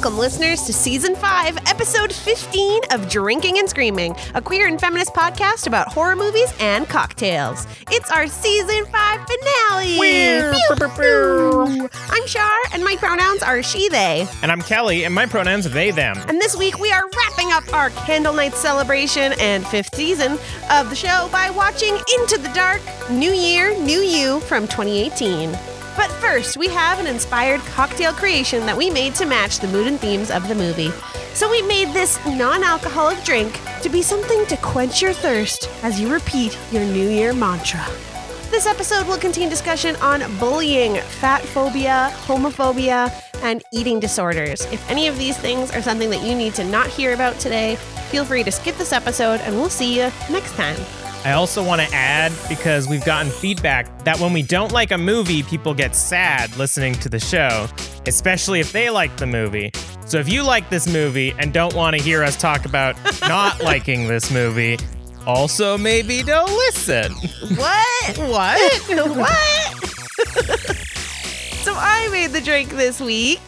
Welcome, listeners, to Season 5, Episode 15 of Drinking and Screaming, a queer and feminist podcast about horror movies and cocktails. It's our Season 5 finale! Pew, pew. I'm Shar, and my pronouns are she, they. And I'm Kelly, and my pronouns are they, them. And this week we are wrapping up our Candle Night celebration and fifth season of the show by watching Into the Dark New Year, New You from 2018. But first, we have an inspired cocktail creation that we made to match the mood and themes of the movie. So we made this non alcoholic drink to be something to quench your thirst as you repeat your New Year mantra. This episode will contain discussion on bullying, fat phobia, homophobia, and eating disorders. If any of these things are something that you need to not hear about today, feel free to skip this episode and we'll see you next time. I also want to add, because we've gotten feedback, that when we don't like a movie, people get sad listening to the show, especially if they like the movie. So if you like this movie and don't want to hear us talk about not liking this movie, also maybe don't listen. What? What? what? so I made the drink this week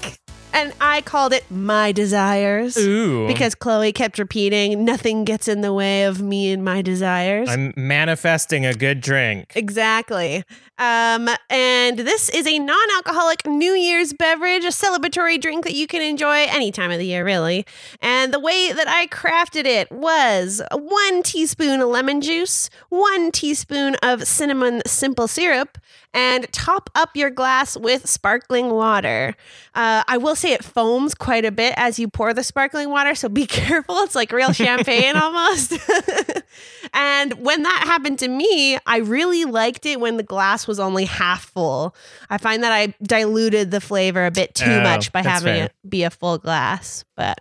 and I called it My Desires. Ooh. Because Chloe kept repeating, nothing gets in the way of me and my desires. I'm manifesting a good drink. Exactly. Um, and this is a non alcoholic New Year's beverage, a celebratory drink that you can enjoy any time of the year, really. And the way that I crafted it was one teaspoon of lemon juice, one teaspoon of cinnamon simple syrup, and top up your glass with sparkling water. Uh, I will say it foams quite a bit as you pour the sparkling water, so be careful. It's like real champagne almost. and when that happened to me, I really liked it when the glass was only half full. I find that I diluted the flavor a bit too Oh, much by having fair. it be a full glass. But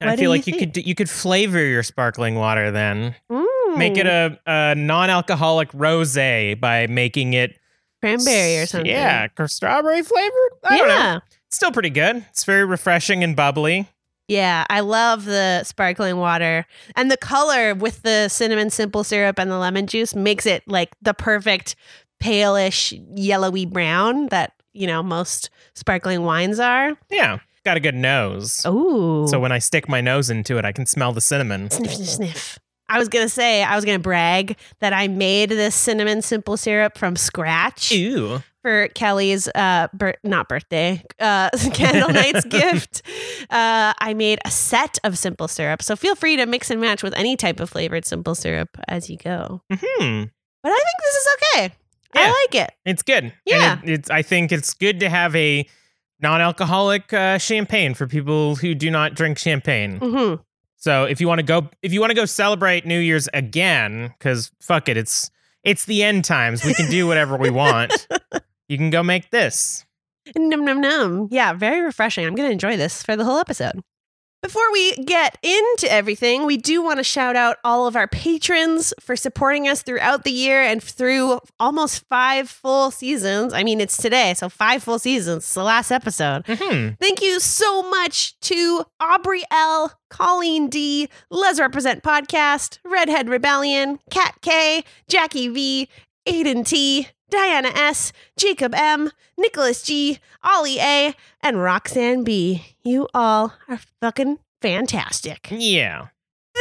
I feel you like you could you could flavor your sparkling water then. Make it Mm, a, a non-alcoholic rosé by making it cranberry or something. Yeah, or strawberry flavored. I don't know. yeah. It's still pretty good. It's very refreshing and bubbly. Yeah, I love the sparkling water. And the color with the cinnamon simple syrup and the lemon juice makes it like the perfect palish yellowy brown that, you know, most sparkling wines are. Yeah, got a good nose. Oh. So when I stick my nose into it, I can smell the cinnamon. sniff, sniff, sniff. I was going to say, I was going to brag that I made this cinnamon simple syrup from scratch Ew. for Kelly's uh bir- not birthday uh candle night's gift. Uh I made a set of simple syrup. So feel free to mix and match with any type of flavored simple syrup as you go. Hmm. But I think this is okay. Yeah. I like it. It's good. Yeah. And it, it's. I think it's good to have a non-alcoholic uh, champagne for people who do not drink champagne. hmm So if you want to go, if you want to go celebrate New Year's again, because fuck it, it's it's the end times. We can do whatever we want. You can go make this. Num num num. Yeah, very refreshing. I'm gonna enjoy this for the whole episode. Before we get into everything, we do want to shout out all of our patrons for supporting us throughout the year and through almost five full seasons. I mean, it's today, so five full seasons. It's the last episode. hmm Thank you so much to Aubrey L, Colleen D, Les Represent Podcast, Redhead Rebellion, Kat K, Jackie V, Aiden T, Diana S, Jacob M, Nicholas G, Ollie A, and Roxanne B. You all are fucking fantastic. Yeah.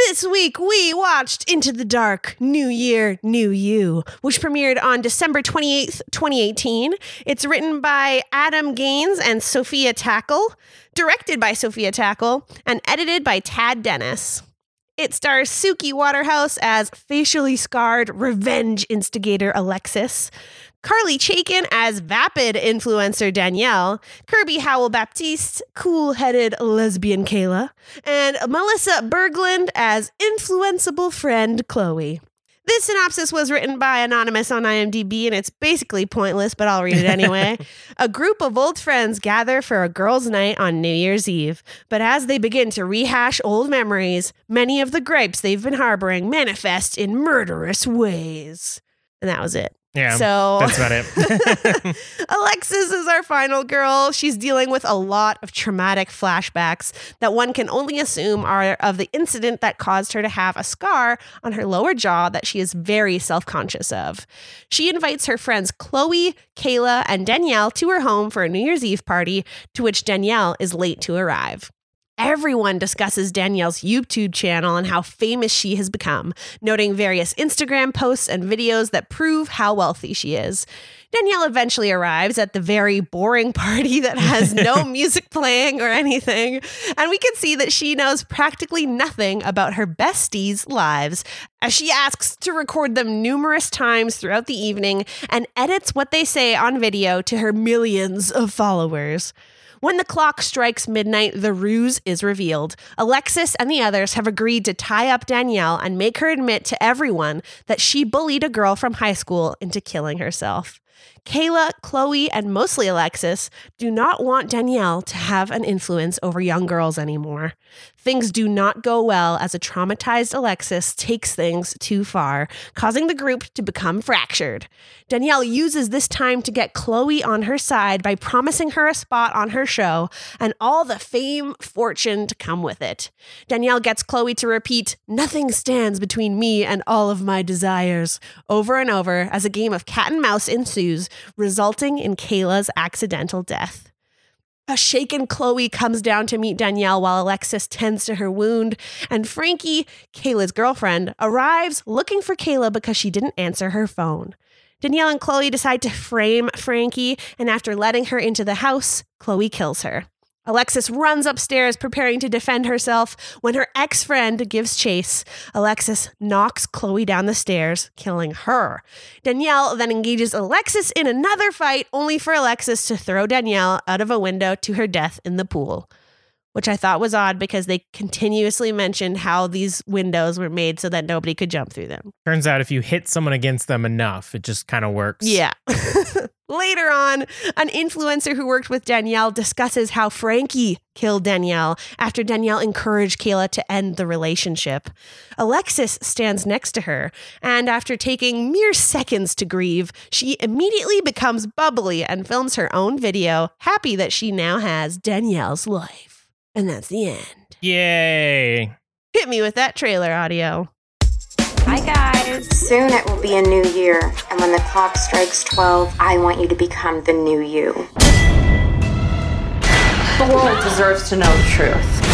This week we watched Into the Dark New Year, New You, which premiered on December 28th, 2018. It's written by Adam Gaines and Sophia Takal, directed by Sophia Takal, and edited by Tad Dennis. It stars Suki Waterhouse as facially scarred revenge instigator Alexis, Carly Chaikin as vapid influencer Danielle, Kirby Howell Baptiste, cool headed lesbian Kayla, and Melissa Bergland as influenceable friend Chloe. This synopsis was written by Anonymous on IMDb, and it's basically pointless, but I'll read it anyway. a group of old friends gather for a girls' night on New Year's Eve, but as they begin to rehash old memories, many of the gripes they've been harboring manifest in murderous ways. And that was it. Yeah. so that's about it. Alexis is our final girl. She's dealing with a lot of traumatic flashbacks that one can only assume are of the incident that caused her to have a scar on her lower jaw that she is very self conscious of. She invites her friends Chloe, Kayla, and Danielle to her home for a New Year's Eve party, to which Danielle is late to arrive. Everyone discusses Danielle's YouTube channel and how famous she has become, noting various Instagram posts and videos that prove how wealthy she is. Danielle eventually arrives at the very boring party that has no music playing or anything, and we can see that she knows practically nothing about her besties' lives as she asks to record them numerous times throughout the evening and edits what they say on video to her millions of followers. When the clock strikes midnight, the ruse is revealed. Alexis and the others have agreed to tie up Danielle and make her admit to everyone that she bullied a girl from high school into killing herself. Kayla, Chloe, and mostly Alexis do not want Danielle to have an influence over young girls anymore. Things do not go well as a traumatized Alexis takes things too far, causing the group to become fractured. Danielle uses this time to get Chloe on her side by promising her a spot on her show and all the fame, fortune to come with it. Danielle gets Chloe to repeat, Nothing stands between me and all of my desires, over and over as a game of cat and mouse ensues, resulting in Kayla's accidental death. A shaken Chloe comes down to meet Danielle while Alexis tends to her wound, and Frankie, Kayla's girlfriend, arrives looking for Kayla because she didn't answer her phone. Danielle and Chloe decide to frame Frankie, and after letting her into the house, Chloe kills her. Alexis runs upstairs preparing to defend herself when her ex friend gives chase. Alexis knocks Chloe down the stairs, killing her. Danielle then engages Alexis in another fight, only for Alexis to throw Danielle out of a window to her death in the pool which I thought was odd because they continuously mentioned how these windows were made so that nobody could jump through them. Turns out if you hit someone against them enough, it just kind of works. Yeah. Later on, an influencer who worked with Danielle discusses how Frankie killed Danielle after Danielle encouraged Kayla to end the relationship. Alexis stands next to her, and after taking mere seconds to grieve, she immediately becomes bubbly and films her own video, happy that she now has Danielle's life. And that's the end. Yay. Hit me with that trailer audio. Hi, guys. Soon it will be a new year, and when the clock strikes 12, I want you to become the new you. The world deserves to know the truth.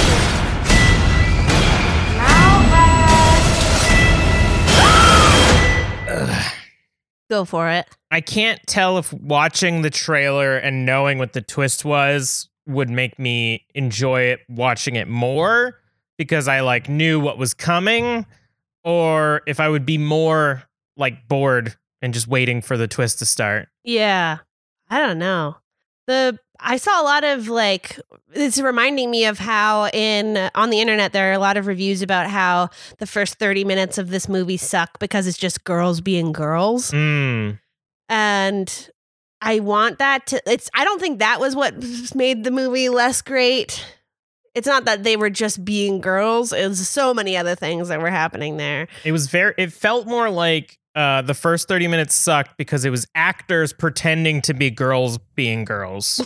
Go for it. I can't tell if watching the trailer and knowing what the twist was would make me enjoy it watching it more because I like knew what was coming or if I would be more like bored and just waiting for the twist to start. Yeah. I don't know. The I saw a lot of like it's reminding me of how in on the internet there are a lot of reviews about how the first 30 minutes of this movie suck because it's just girls being girls. Mm. And I want that to it's I don't think that was what made the movie less great. It's not that they were just being girls. It was so many other things that were happening there. It was very it felt more like uh, the first 30 minutes sucked because it was actors pretending to be girls being girls.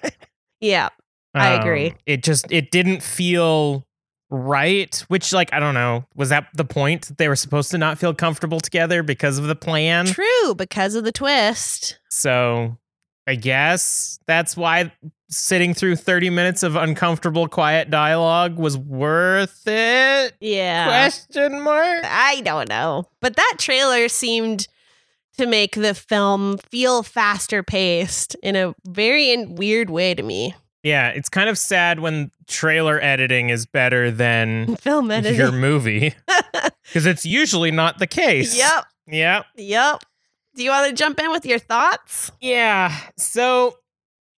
yeah. I agree. Um, it just it didn't feel right, which like I don't know, was that the point? They were supposed to not feel comfortable together because of the plan. True, because of the twist. So, I guess that's why sitting through 30 minutes of uncomfortable quiet dialogue was worth it. Yeah. Question mark. I don't know. But that trailer seemed to make the film feel faster paced in a very weird way to me. Yeah, it's kind of sad when trailer editing is better than Film editing. your movie because it's usually not the case. yep. Yep. Yep. Do you want to jump in with your thoughts? Yeah. So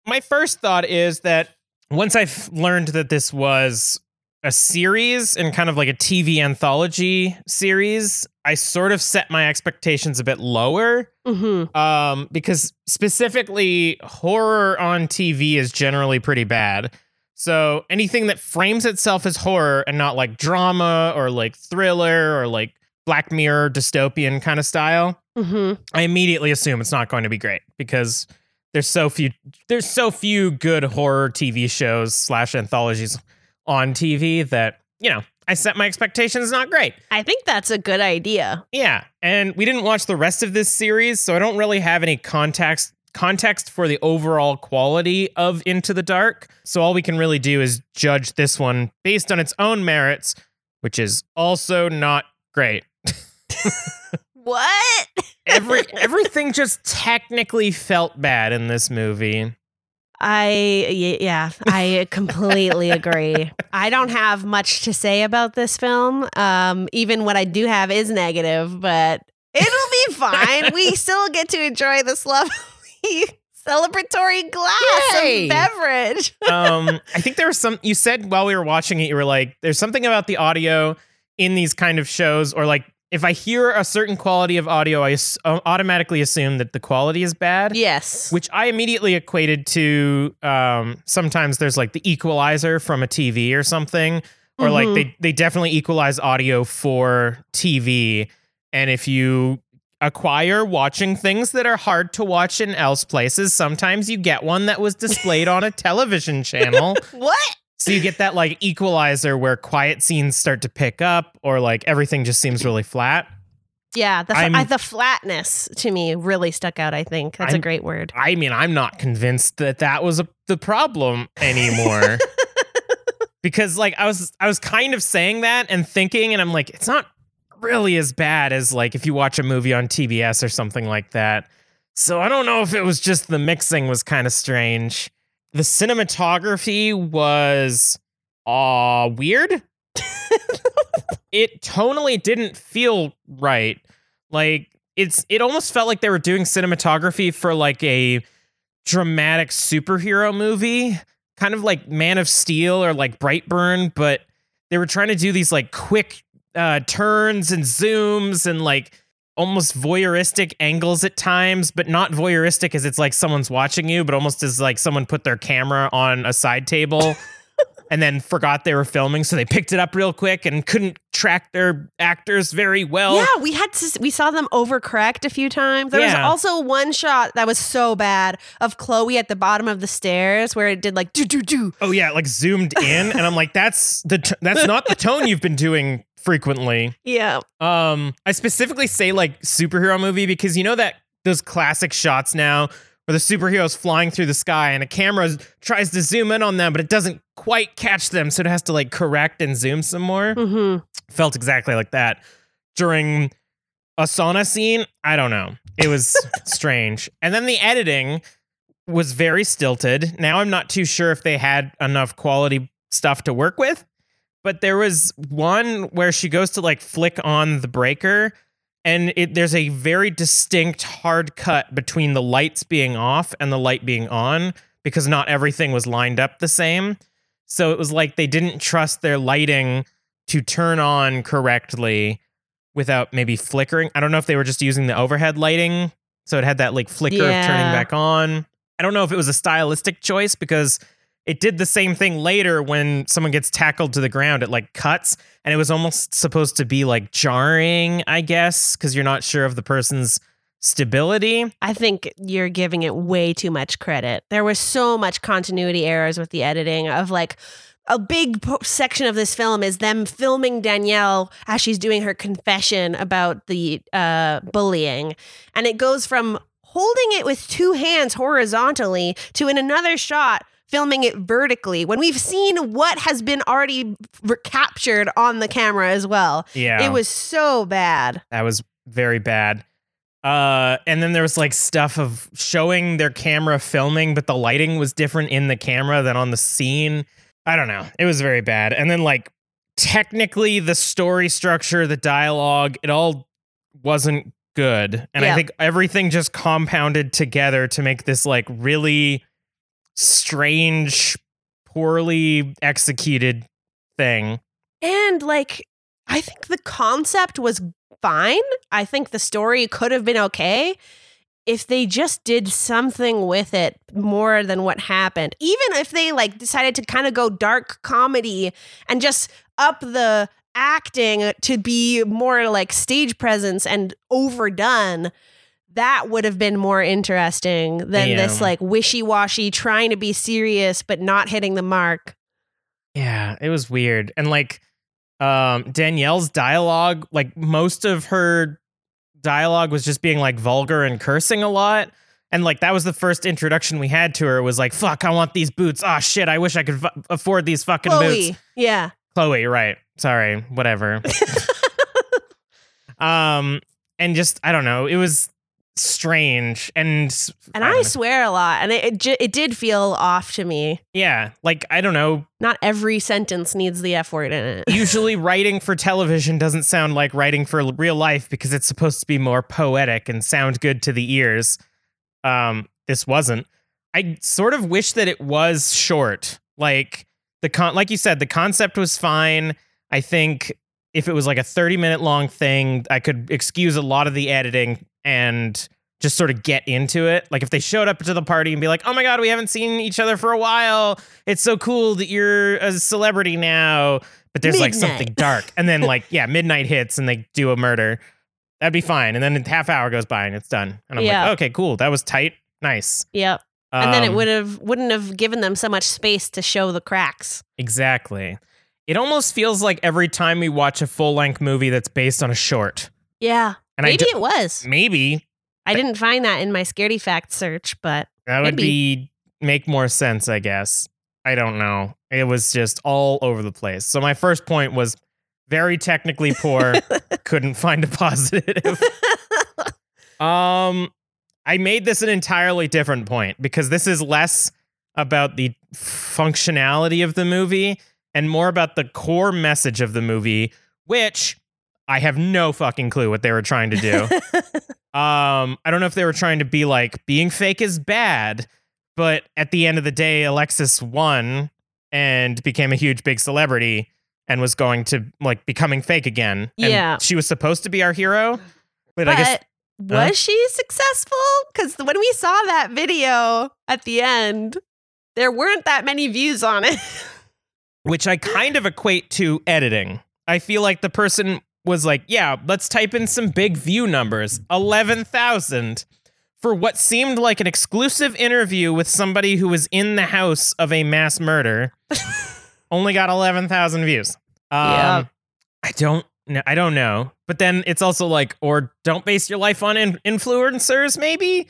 my first thought is that once I've learned that this was a series and kind of like a TV anthology series, I sort of set my expectations a bit lower. Mm-hmm. Um, because specifically horror on TV is generally pretty bad. So anything that frames itself as horror and not like drama or like thriller or like Black Mirror dystopian kind of style, Mm-hmm. I immediately assume it's not going to be great because there's so few there's so few good horror TV shows slash anthologies on TV that you know I set my expectations not great. I think that's a good idea. Yeah, and we didn't watch the rest of this series, so I don't really have any context context for the overall quality of Into the Dark. So all we can really do is judge this one based on its own merits, which is also not great. What? Every everything just technically felt bad in this movie. I yeah, I completely agree. I don't have much to say about this film. Um, even what I do have is negative, but it'll be fine. we still get to enjoy this lovely celebratory glass Yay. of beverage. um, I think there was some. You said while we were watching it, you were like, "There's something about the audio in these kind of shows, or like if I hear a certain quality of audio, I uh, automatically assume that the quality is bad." Yes. Which I immediately equated to. Um, sometimes there's like the equalizer from a TV or something, or like Mhm. they they definitely equalize audio for TV, and if you acquire watching things that are hard to watch in else places. Sometimes you get one that was displayed on a television channel. what? So you get that like equalizer where quiet scenes start to pick up or like everything just seems really flat. Yeah, the, the flatness to me really stuck out. I think that's a I'm- great word. I mean, I'm not convinced that that was a, the problem anymore. because like I was I was kind of saying that and thinking and I'm like it's not really as bad as like if you watch a movie on TBS or something like that. So I don't know if it was just the mixing was kind of strange. The cinematography was uh weird. it tonally didn't feel right. Like it's it almost felt like they were doing cinematography for like a dramatic superhero movie, kind of like Man of Steel or like Brightburn, but they were trying to do these like quick uh, turns and zooms and like almost voyeuristic angles at times, but not voyeuristic as it's like someone's watching you, but almost as like someone put their camera on a side table and then forgot they were filming, so they picked it up real quick and couldn't track their actors very well. Yeah, we had to. We saw them overcorrect a few times. There Yeah. was also one shot that was so bad of Chloe at the bottom of the stairs where it did like do do do. Oh yeah, like zoomed in, and I'm like, that's the t- that's not the tone you've been doing frequently. Yeah, Um, I specifically say like superhero movie because you know that those classic shots now where the superheroes flying through the sky and a camera tries to zoom in on them, but it doesn't quite catch them, so it has to like correct and zoom some more. Mm-hmm. Felt exactly like that during a sauna scene. I don't know. It was strange, and then the editing was very stilted. Now I'm not too sure if they had enough quality stuff to work with, but there was one where she goes to like flick on the breaker and it, there's a very distinct hard cut between the lights being off and the light being on because not everything was lined up the same. So it was like they didn't trust their lighting to turn on correctly without maybe flickering. I don't know if they were just using the overhead lighting. So it had that like flicker of turning back on. I don't know if it was a stylistic choice because it did the same thing later when someone gets tackled to the ground. It like cuts and it was almost supposed to be like jarring, I guess, because you're not sure of the person's stability. I think you're giving it way too much credit. There was so much continuity errors with the editing of like a big po- section of this film is them filming Danielle as she's doing her confession about the uh, bullying. And it goes from holding it with two hands horizontally to in another shot filming it vertically when we've seen what has been already captured on the camera as well. Yeah. It was so bad. That was very bad. Uh, and then there was like stuff of showing their camera filming, but the lighting was different in the camera than on the scene. I don't know. It was very bad. And then like technically the story structure, the dialogue, it all wasn't good. And Yeah. I think everything just compounded together to make this like really strange, poorly executed thing. And like, I think the concept was fine. I think the story could have been okay if they just did something with it more than what happened. Even if they like decided to kind of go dark comedy and just up the acting to be more like stage presence and overdone. That would have been more interesting than this like wishy-washy trying to be serious but not hitting the mark. Yeah, it was weird. And like um Danielle's dialogue, like most of her dialogue was just being like vulgar and cursing a lot. And like that was the first introduction we had to her was like, fuck, I want these boots. Oh shit, I wish I could afford these fucking Chloe. boots. Yeah. Chloe, right. Sorry, whatever. um, and just I don't know, it was strange and And I I, swear a lot, and it it, it did feel off to me. yeah, like I don't know. Not every sentence needs the F word in it. Usually, writing for television doesn't sound like writing for real life because it's supposed to be more poetic and sound good to the ears. Um, this wasn't. I sort of wish that it was short. Like the con, like you said, the concept was fine. I think if it was like a 30 minute long thing, I could excuse a lot of the editing and just sort of get into it. Like if they showed up to the party and be like, "Oh my god, we haven't seen each other for a while. It's so cool that you're a celebrity now." But there's like something dark, and then like yeah, midnight hits and they do a murder. That'd be fine. And then a half hour goes by and it's done. And I'm Yeah. like, okay, cool. That was tight. Nice. Yep. And then it Um, would have wouldn't have given them so much space to show the cracks. Exactly. It almost feels like every time we watch a full length movie that's based on a short. Yeah. And Maybe it was. Maybe I didn't find that in my scaredy fact search, but that would Maybe. be make more sense, I guess. I don't know. It was just all over the place. So my first point was very technically poor. couldn't find a positive. Um, I made this an entirely different point because this is less about the functionality of the movie and more about the core message of the movie, which I have no fucking clue what they were trying to do. um, I don't know if they were trying to be like being fake is bad, but at the end of the day, Alexis won and became a huge big celebrity and was going to like becoming fake again. And Yeah. she was supposed to be our hero, but, I guess But was she successful? Because when we saw that video at the end, there weren't that many views on it. which I kind of equate to editing. I feel like the person was like, yeah, let's type in some big view numbers 11,000 for what seemed like an exclusive interview with somebody who was in the house of a mass murder. Only got 11,000 views. Um, Yeah. I don't know. I don't know. But then it's also like, or don't base your life on in- influencers, maybe?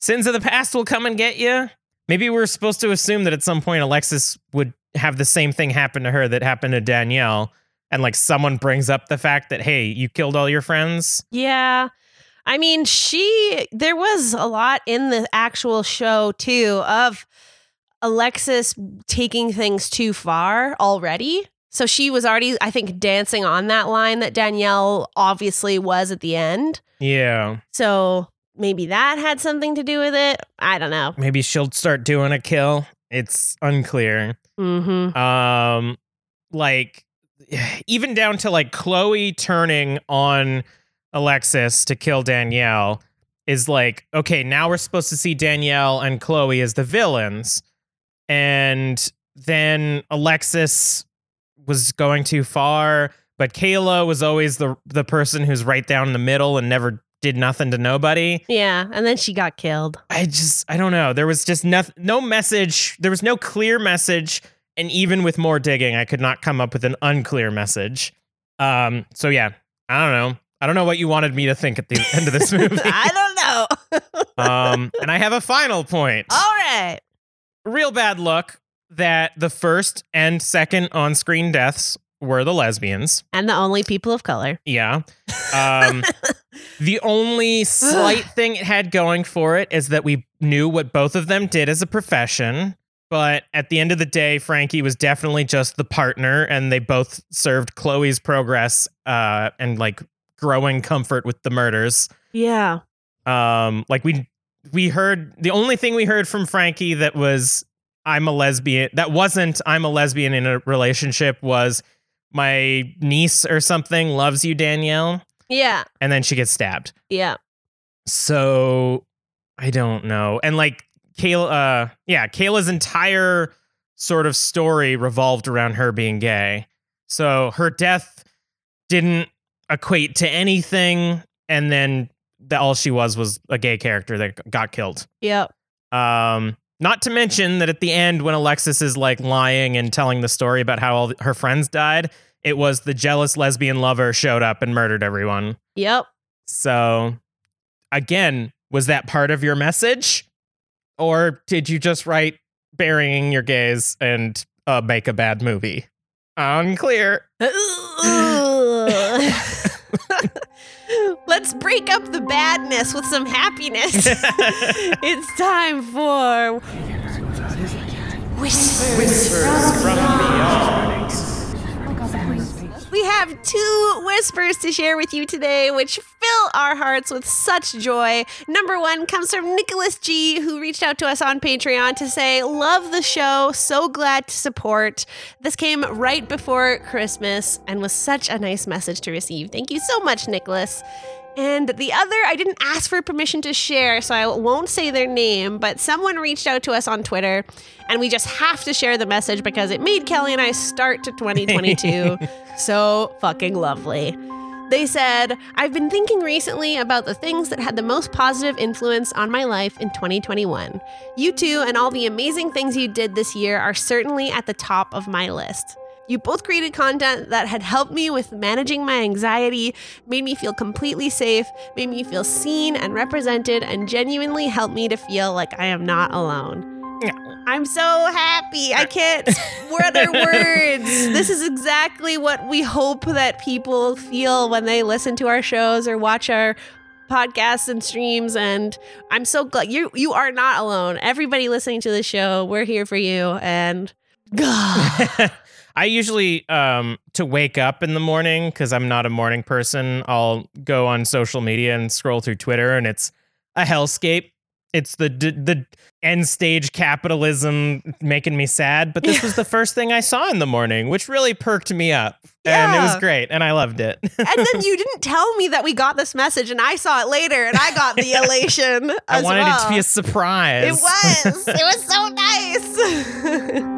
Sins of the past will come and get you. Maybe we're supposed to assume that at some point Alexis would have the same thing happen to her that happened to Danielle. And like someone brings up the fact that, hey, you killed all your friends. yeah. I mean, she, there was a lot in the actual show too of Alexis taking things too far already. So she was already, I think, dancing on that line that Danielle obviously was at the end. Yeah. So maybe that had something to do with it. I don't know. Maybe she'll start doing a kill. It's unclear. Mm-hmm. um like even down to like chloe turning on alexis to kill danielle is like okay now we're supposed to see danielle and chloe as the villains and then alexis was going too far but kayla was always the the person who's right down the middle and never did nothing to nobody Yeah. And then she got killed. I just I don't know. There was just no no message. There was no clear message, and even with more digging, I could not come up with an unclear message. Um. So yeah, I don't know. I don't know what you wanted me to think at the end of this movie. I don't know. um. And I have a final point. All right. Real bad luck that the first and second on-screen deaths were the lesbians. And the only people of color. Yeah. Um, the only slight thing it had going for it is that we knew what both of them did as a profession. But at the end of the day, Frankie was definitely just the partner, and they both served Chloe's progress uh, and like growing comfort with the murders. Yeah. Um, like we we heard the only thing we heard from Frankie that was I'm a lesbian that wasn't I'm a lesbian in a relationship was my niece or something loves you Danielle Yeah. and then she gets stabbed. Yeah. So I don't know. And like Kayla uh yeah, Kayla's entire sort of story revolved around her being gay. So her death didn't equate to anything and then the, all she was was a gay character that got killed. Yep. Um not to mention that at the end when Alexis is like lying and telling the story about how all her friends died, it was the jealous lesbian lover showed up and murdered everyone. Yep. So again, Was that part of your message? Or did you just write burying your gays and uh, make a bad movie? Unclear. Let's break up the badness with some happiness. it's time for Whispers from Beyond. We have two whispers to share with you today, which fill our hearts with such joy. Number one comes from Nicholas G, who reached out to us on Patreon to say, Love the show, so glad to support. This came right before Christmas and was such a nice message to receive. Thank you so much, Nicholas. And the other, I didn't ask for permission to share, so I won't say their name, but someone reached out to us on Twitter, and we just have to share the message because it made Kelly and I start to 2022 so fucking lovely. They said, I've been thinking recently about the things that had the most positive influence on my life in 2021. You two and all the amazing things you did this year are certainly at the top of my list. You both created content that had helped me with managing my anxiety, made me feel completely safe, made me feel seen and represented, and genuinely helped me to feel like I am not alone. I'm so happy. I can't. Are words? This is exactly what we hope that people feel when they listen to our shows or watch our podcasts and streams. And I'm so glad you you are not alone. Everybody listening to the show, we're here for you. And God. I usually um to wake up in the morning because I'm not a morning person. I'll go on social media and scroll through Twitter, and it's a hellscape. It's the d- the end stage capitalism making me sad. But this was the first thing I saw in the morning, which really perked me up, and it was great, and I loved it. and then you didn't tell me that we got this message, and I saw it later, and I got the elation. I wanted well. it to be a surprise. It was. It was so nice.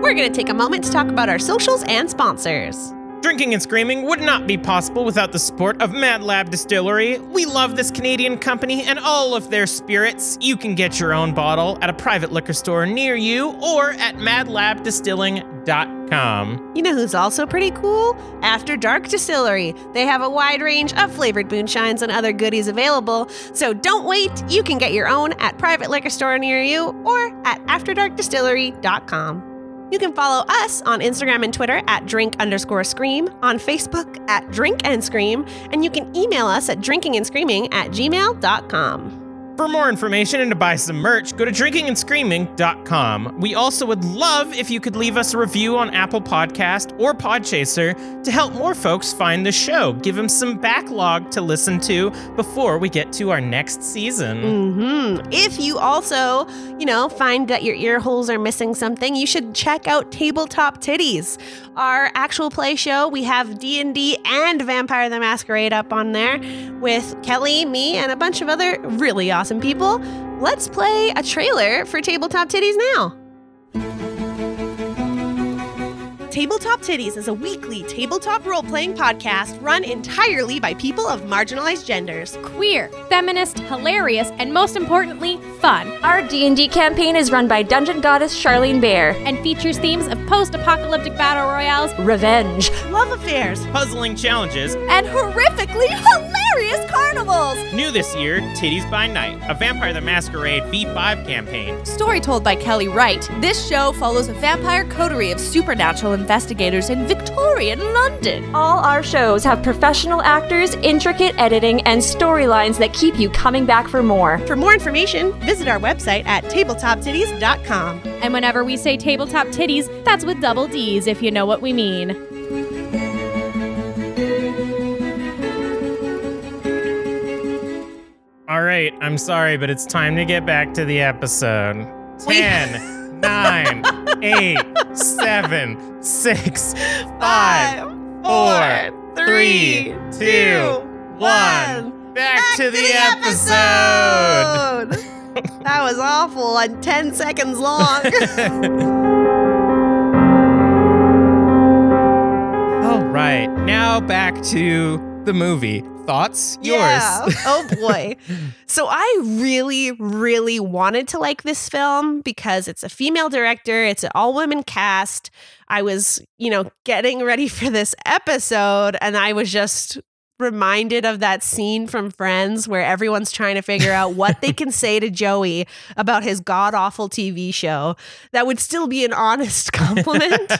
We're going to take a moment to talk about our socials and sponsors. Drinking and Screaming would not be possible without the support of Mad Lab Distillery. We love this Canadian company and all of their spirits. You can get your own bottle at a private liquor store near you or at madlabdistilling.com. You know who's also pretty cool? After Dark Distillery. They have a wide range of flavored moonshines and other goodies available. So don't wait. You can get your own at private liquor store near you or at afterdarkdistillery.com. You can follow us on Instagram and Twitter at drink underscore scream, on Facebook at drink and scream, and you can email us at drinkingandscreaming at gmail.com. For more information and to buy some merch, go to drinkingandscreaming.com. We also would love if you could leave us a review on Apple Podcast or Podchaser to help more folks find the show. Give them some backlog to listen to before we get to our next season. hmm If you also, you know, find that your ear holes are missing something, you should check out Tabletop Titties, our actual play show. We have D and D and Vampire the Masquerade up on there with Kelly, me, and a bunch of other really awesome people. Let's play a trailer for Tabletop Titties now. Tabletop Titties is a weekly tabletop role playing podcast run entirely by people of marginalized genders. queer, feminist, hilarious, and most importantly, fun, Our D&D campaign is run by dungeon goddess Charlene Bear. and features themes of post-apocalyptic battle royales Revenge. Love affairs, Puzzling challenges. and horrifically hilarious carnivals. New this year, Titties by Night, a Vampire the Masquerade V5 campaign. Story told by Kelly Wright. This show follows a vampire coterie of supernatural investigators in Victorian London. All our shows have professional actors, intricate editing, and storylines that keep you coming back for more. For more information, visit our website at tabletoptitties.com. And whenever we say tabletop titties, that's with double D's if you know what we mean. All right, I'm sorry, but it's time to get back to the episode. We- 10, 9, 8, 7, 6, 5, four, three, two, one. Back, to, the, episode. That was awful and 10 seconds long. All right, now back to the movie. Thoughts? Yeah. Yours. oh boy. So I really, really wanted to like this film because it's a female director, it's an all women cast. I was, you know, getting ready for this episode and I was just reminded of that scene from Friends where everyone's trying to figure out what they can say to Joey about his god awful TV show that would still be an honest compliment.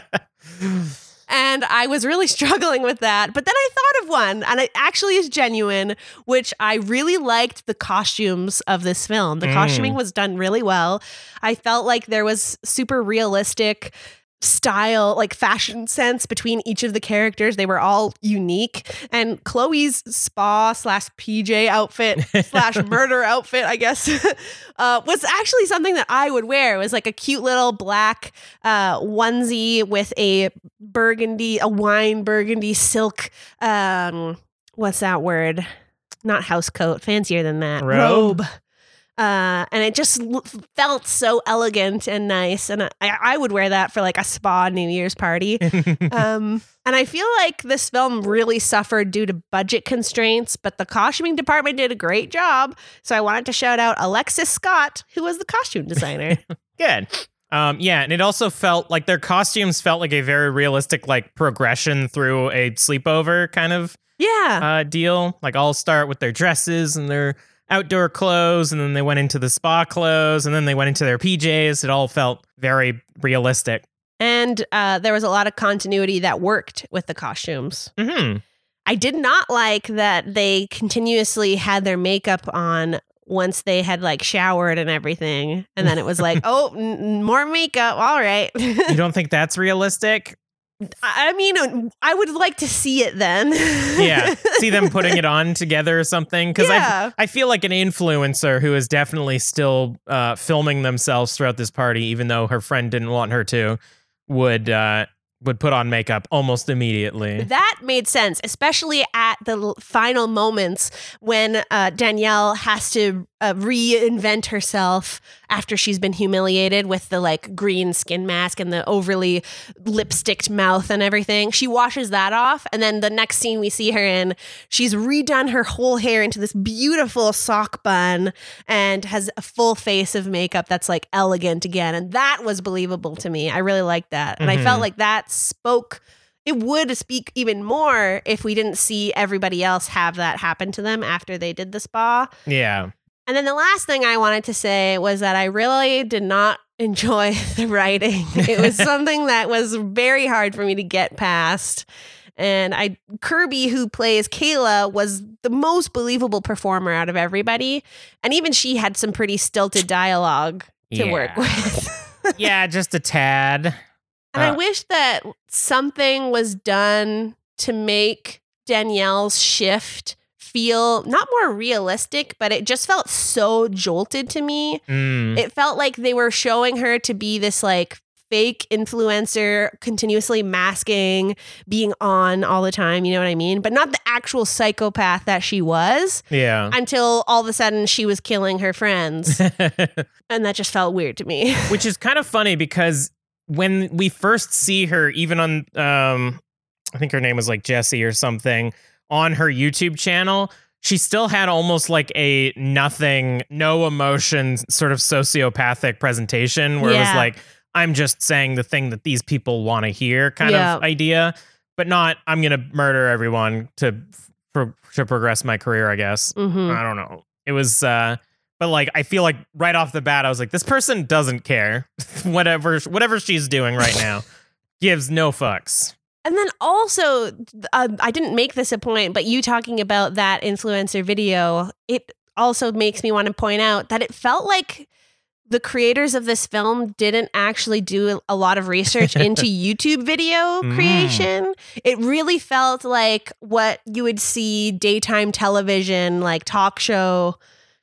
And I was really struggling with that. But then I thought of one, and it actually is genuine, which I really liked the costumes of this film. The Mm. costuming was done really well. I felt like there was super realistic style, like fashion sense between each of the characters. They were all unique. And Chloe's spa slash PJ outfit slash murder outfit, I guess, uh, was actually something that I would wear. It was like a cute little black uh, onesie with a burgundy, a wine burgundy silk. Um, what's that word? Not house coat, fancier than that. Robe? Uh, and it just l- felt so elegant and nice, and I, I would wear that for like a spa New Year's party. um, and I feel like this film really suffered due to budget constraints, but the costuming department did a great job. So I wanted to shout out Alexis Scott, who was the costume designer. Good. Um, yeah, and it also felt like their costumes felt like a very realistic like progression through a sleepover kind of yeah. uh, deal. Like all start with their dresses and their outdoor clothes, and then they went into the spa clothes, and then they went into their PJs. It all felt very realistic. And uh, there was a lot of continuity that worked with the costumes. hmm I did not like that they continuously had their makeup on once they had like showered and everything. And then it was like, oh, n- more makeup. All right. You don't think that's realistic? I mean, I would like to see it then. yeah, see them putting it on together or something. Because Yeah. I, I feel like an influencer who is definitely still uh, filming themselves throughout this party, even though her friend didn't want her to, would uh, would put on makeup almost immediately. That made sense, especially at the l- final moments when uh, Danielle has to uh, reinvent herself after she's been humiliated with the like green skin mask and the overly lipsticked mouth and everything. She washes that off, and then the next scene we see her in, she's redone her whole hair into this beautiful sock bun and has a full face of makeup that's like elegant again. And that was believable to me. I really liked that. And I mm-hmm. felt like that spoke it would speak even more if we didn't see everybody else have that happen to them after they did the spa. yeah. And then the last thing I wanted to say was that I really did not enjoy the writing. It was something that was very hard for me to get past. And I Kirby, who plays Kayla, was the most believable performer out of everybody. And even she had some pretty stilted dialogue to work with. yeah, just a tad. And I Uh, wish that something was done to make Danielle's shift feel not more realistic, but it just felt so jolted to me. Mm. It felt like they were showing her to be this like fake influencer, continuously masking, being on all the time, you know what I mean? But not the actual psychopath that she was yeah. until all of a sudden she was killing her friends. and that just felt weird to me. Which is kind of funny because when we first see her, even on, um, I think her name was like Jessie or something, on her YouTube channel, she still had almost like a nothing, no emotion, sort of sociopathic presentation where it was like, I'm just saying the thing that these people want to hear kind Yeah. of idea, but not, I'm going to murder everyone to, for, to progress my career, I guess. Mhm. I don't know. It was uh but like I feel like right off the bat I was like this person doesn't care whatever whatever she's doing right now gives no fucks. And then also, uh, I didn't make this a point, but you talking about that influencer video, it also makes me want to point out that it felt like the creators of this film didn't actually do a lot of research into YouTube video Mm. creation. It really felt like what you would see daytime television, like talk show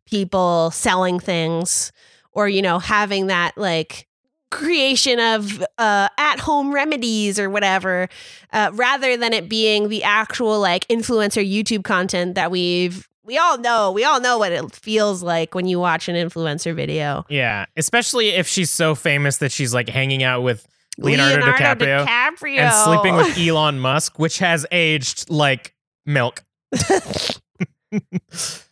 people selling things or, you know, having that like creation of uh, at home remedies or whatever, uh, rather than it being the actual like influencer YouTube content that we've. We all know, we all know what it feels like when you watch an influencer video. Yeah, especially if she's so famous that she's like hanging out with Leonardo, DiCaprio, DiCaprio. and sleeping with Elon Musk, which has aged like milk.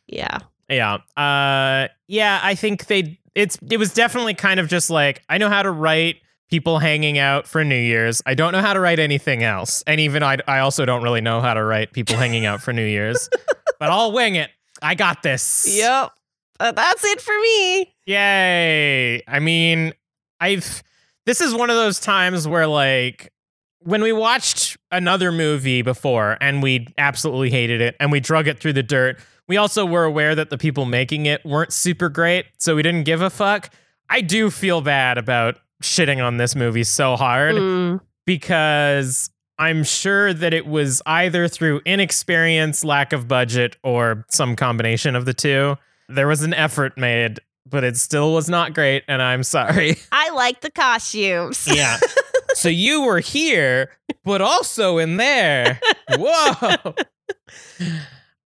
Yeah. Yeah. Uh yeah, I think they it's it was definitely kind of just like I know how to write people hanging out for New Year's. I don't know how to write anything else. And even I I also don't really know how to write people hanging out for New Year's. but I'll wing it. I got this. Yep. Uh, that's it for me. Yay. I mean, I've this is one of those times where like when we watched another movie before and we absolutely hated it and we drug it through the dirt, we also were aware that the people making it weren't super great, so we didn't give a fuck. I do feel bad about shitting on this movie so hard Mm. because I'm sure that it was either through inexperience, lack of budget, or some combination of the two. There was an effort made, but it still was not great, and I'm sorry. I like the costumes. yeah. So you were here, but also in there. Whoa.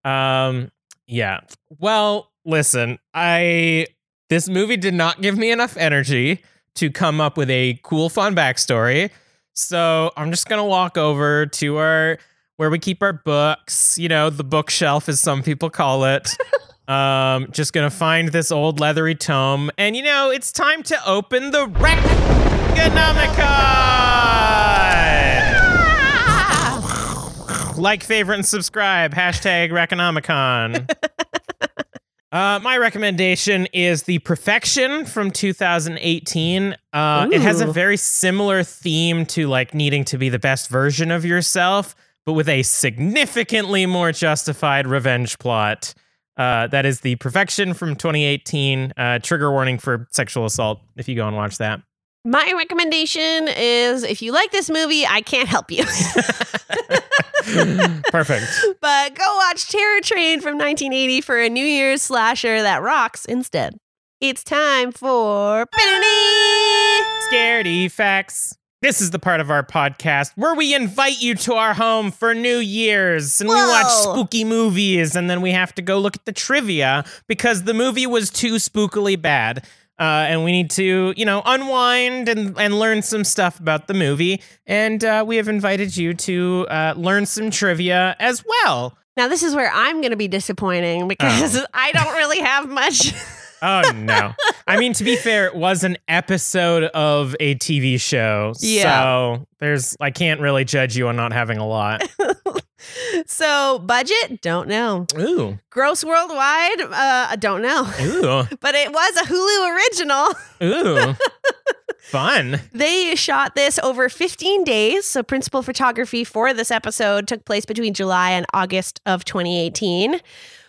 Um, yeah. Well, listen, I this movie did not give me enough energy to come up with a cool, fun backstory. So I'm just gonna walk over to our where we keep our books, you know, the bookshelf as some people call it. um, just gonna find this old leathery tome, and you know, it's time to open the Reconomicon. Like, favorite, and subscribe. Hashtag Reconomicon. Uh, my recommendation is The Perfection from 2018. Uh, it has a very similar theme to like needing to be the best version of yourself, but with a significantly more justified revenge plot. Uh, that is The Perfection from 2018. Uh, trigger warning for sexual assault if you go and watch that. My recommendation is if you like this movie, I can't help you. Perfect. but go watch Terror Train from 1980 for a New Year's slasher that rocks instead. It's time for Scaredy facts. This is the part of our podcast where we invite you to our home for New Year's and we watch spooky movies and then we have to go look at the trivia because the movie was too spookily bad. Uh, and we need to, you know, unwind and, and learn some stuff about the movie. And uh, we have invited you to uh, learn some trivia as well. Now, this is where I'm going to be disappointing because I don't really have much. Oh no! I mean, to be fair, it was an episode of a TV show, Yeah. so there's I can't really judge you on not having a lot. so, budget? Don't know. Ooh, Gross worldwide? Uh, I don't know. ooh, But it was a Hulu original. ooh, fun. They shot this over 15 days. So, principal photography for this episode took place between July and August of 2018,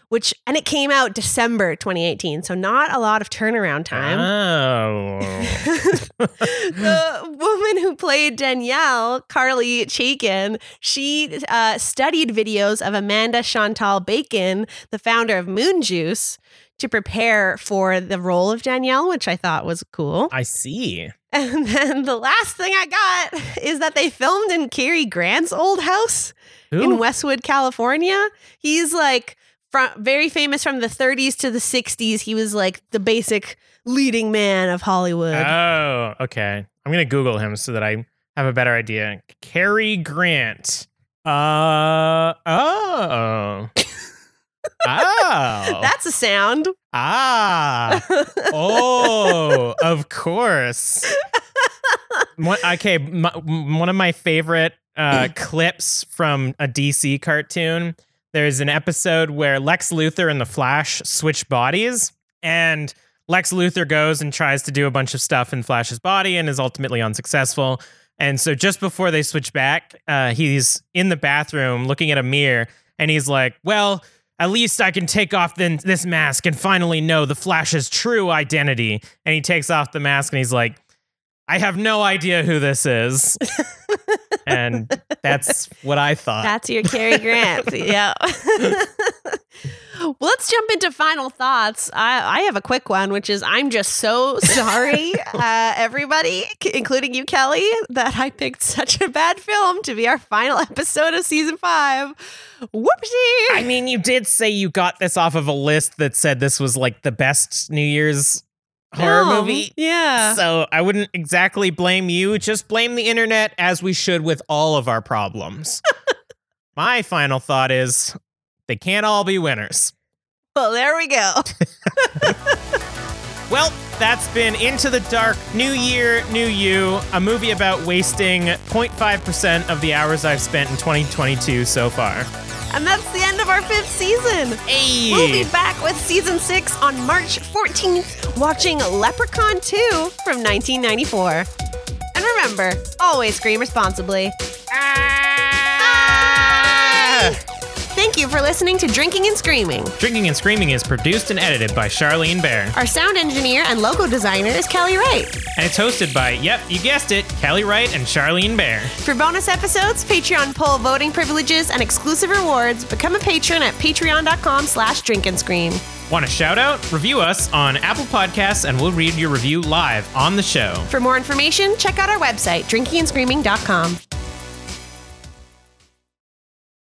which, and it came out December 2018. So, not a lot of turnaround time. Oh, the woman who played Danielle, Carly Chaikin, she uh, studied videos of Amanda Chantal Bacon, the founder of Moon Juice, to prepare for the role of Danielle, which I thought was cool. I see. And then the last thing I got is that they filmed in Cary Grant's old house in Westwood, California. He's like from, very famous from the 30s to the 60s. He was like the basic leading man of Hollywood. Oh, okay. I'm gonna Google him so that I have a better idea. Cary Grant. Uh oh. oh. That's a sound. Ah. Oh, of course. One, okay, my, one of my favorite uh, clips from a DC cartoon. There's an episode where Lex Luthor and the Flash switch bodies, and Lex Luthor goes and tries to do a bunch of stuff in Flash's body and is ultimately unsuccessful. And so just before they switch back, uh, he's in the bathroom looking at a mirror, and he's like, "Well." At least I can take off this mask and finally know the Flash's true identity. And he takes off the mask and he's like, I have no idea who this is. and that's what I thought. That's your Cary Grant. yeah. well, let's jump into final thoughts. I, I have a quick one, which is I'm just so sorry, uh, everybody, c- including you, Kelly, that I picked such a bad film to be our final episode of season five. Whoopsie. I mean, you did say you got this off of a list that said this was like the best New Year's horror movie. Yeah. So I wouldn't exactly blame you, just blame the internet as we should with all of our problems. My final thought is they can't all be winners. Well, there we go. Well, that's been Into the Dark, New Year, New You, a movie about wasting 0.5% of the hours I've spent in 2022 so far. And that's the end of our fifth season. Hey! We'll be back with season six on March 14th, watching Leprechaun 2 from 1994. And remember, always scream responsibly. Ah! Thank you for listening to Drinking and Screaming. Drinking and Screaming is produced and edited by Charlene Bear. Our sound engineer and logo designer is Kelly Wright. And it's hosted by, yep, you guessed it, Kelly Wright and Charlene Bear. For bonus episodes, Patreon poll voting privileges, and exclusive rewards, become a patron at patreon.com slash drink and scream. Want a shout out? Review us on Apple Podcasts and we'll read your review live on the show. For more information, check out our website, drinkingandscreaming.com.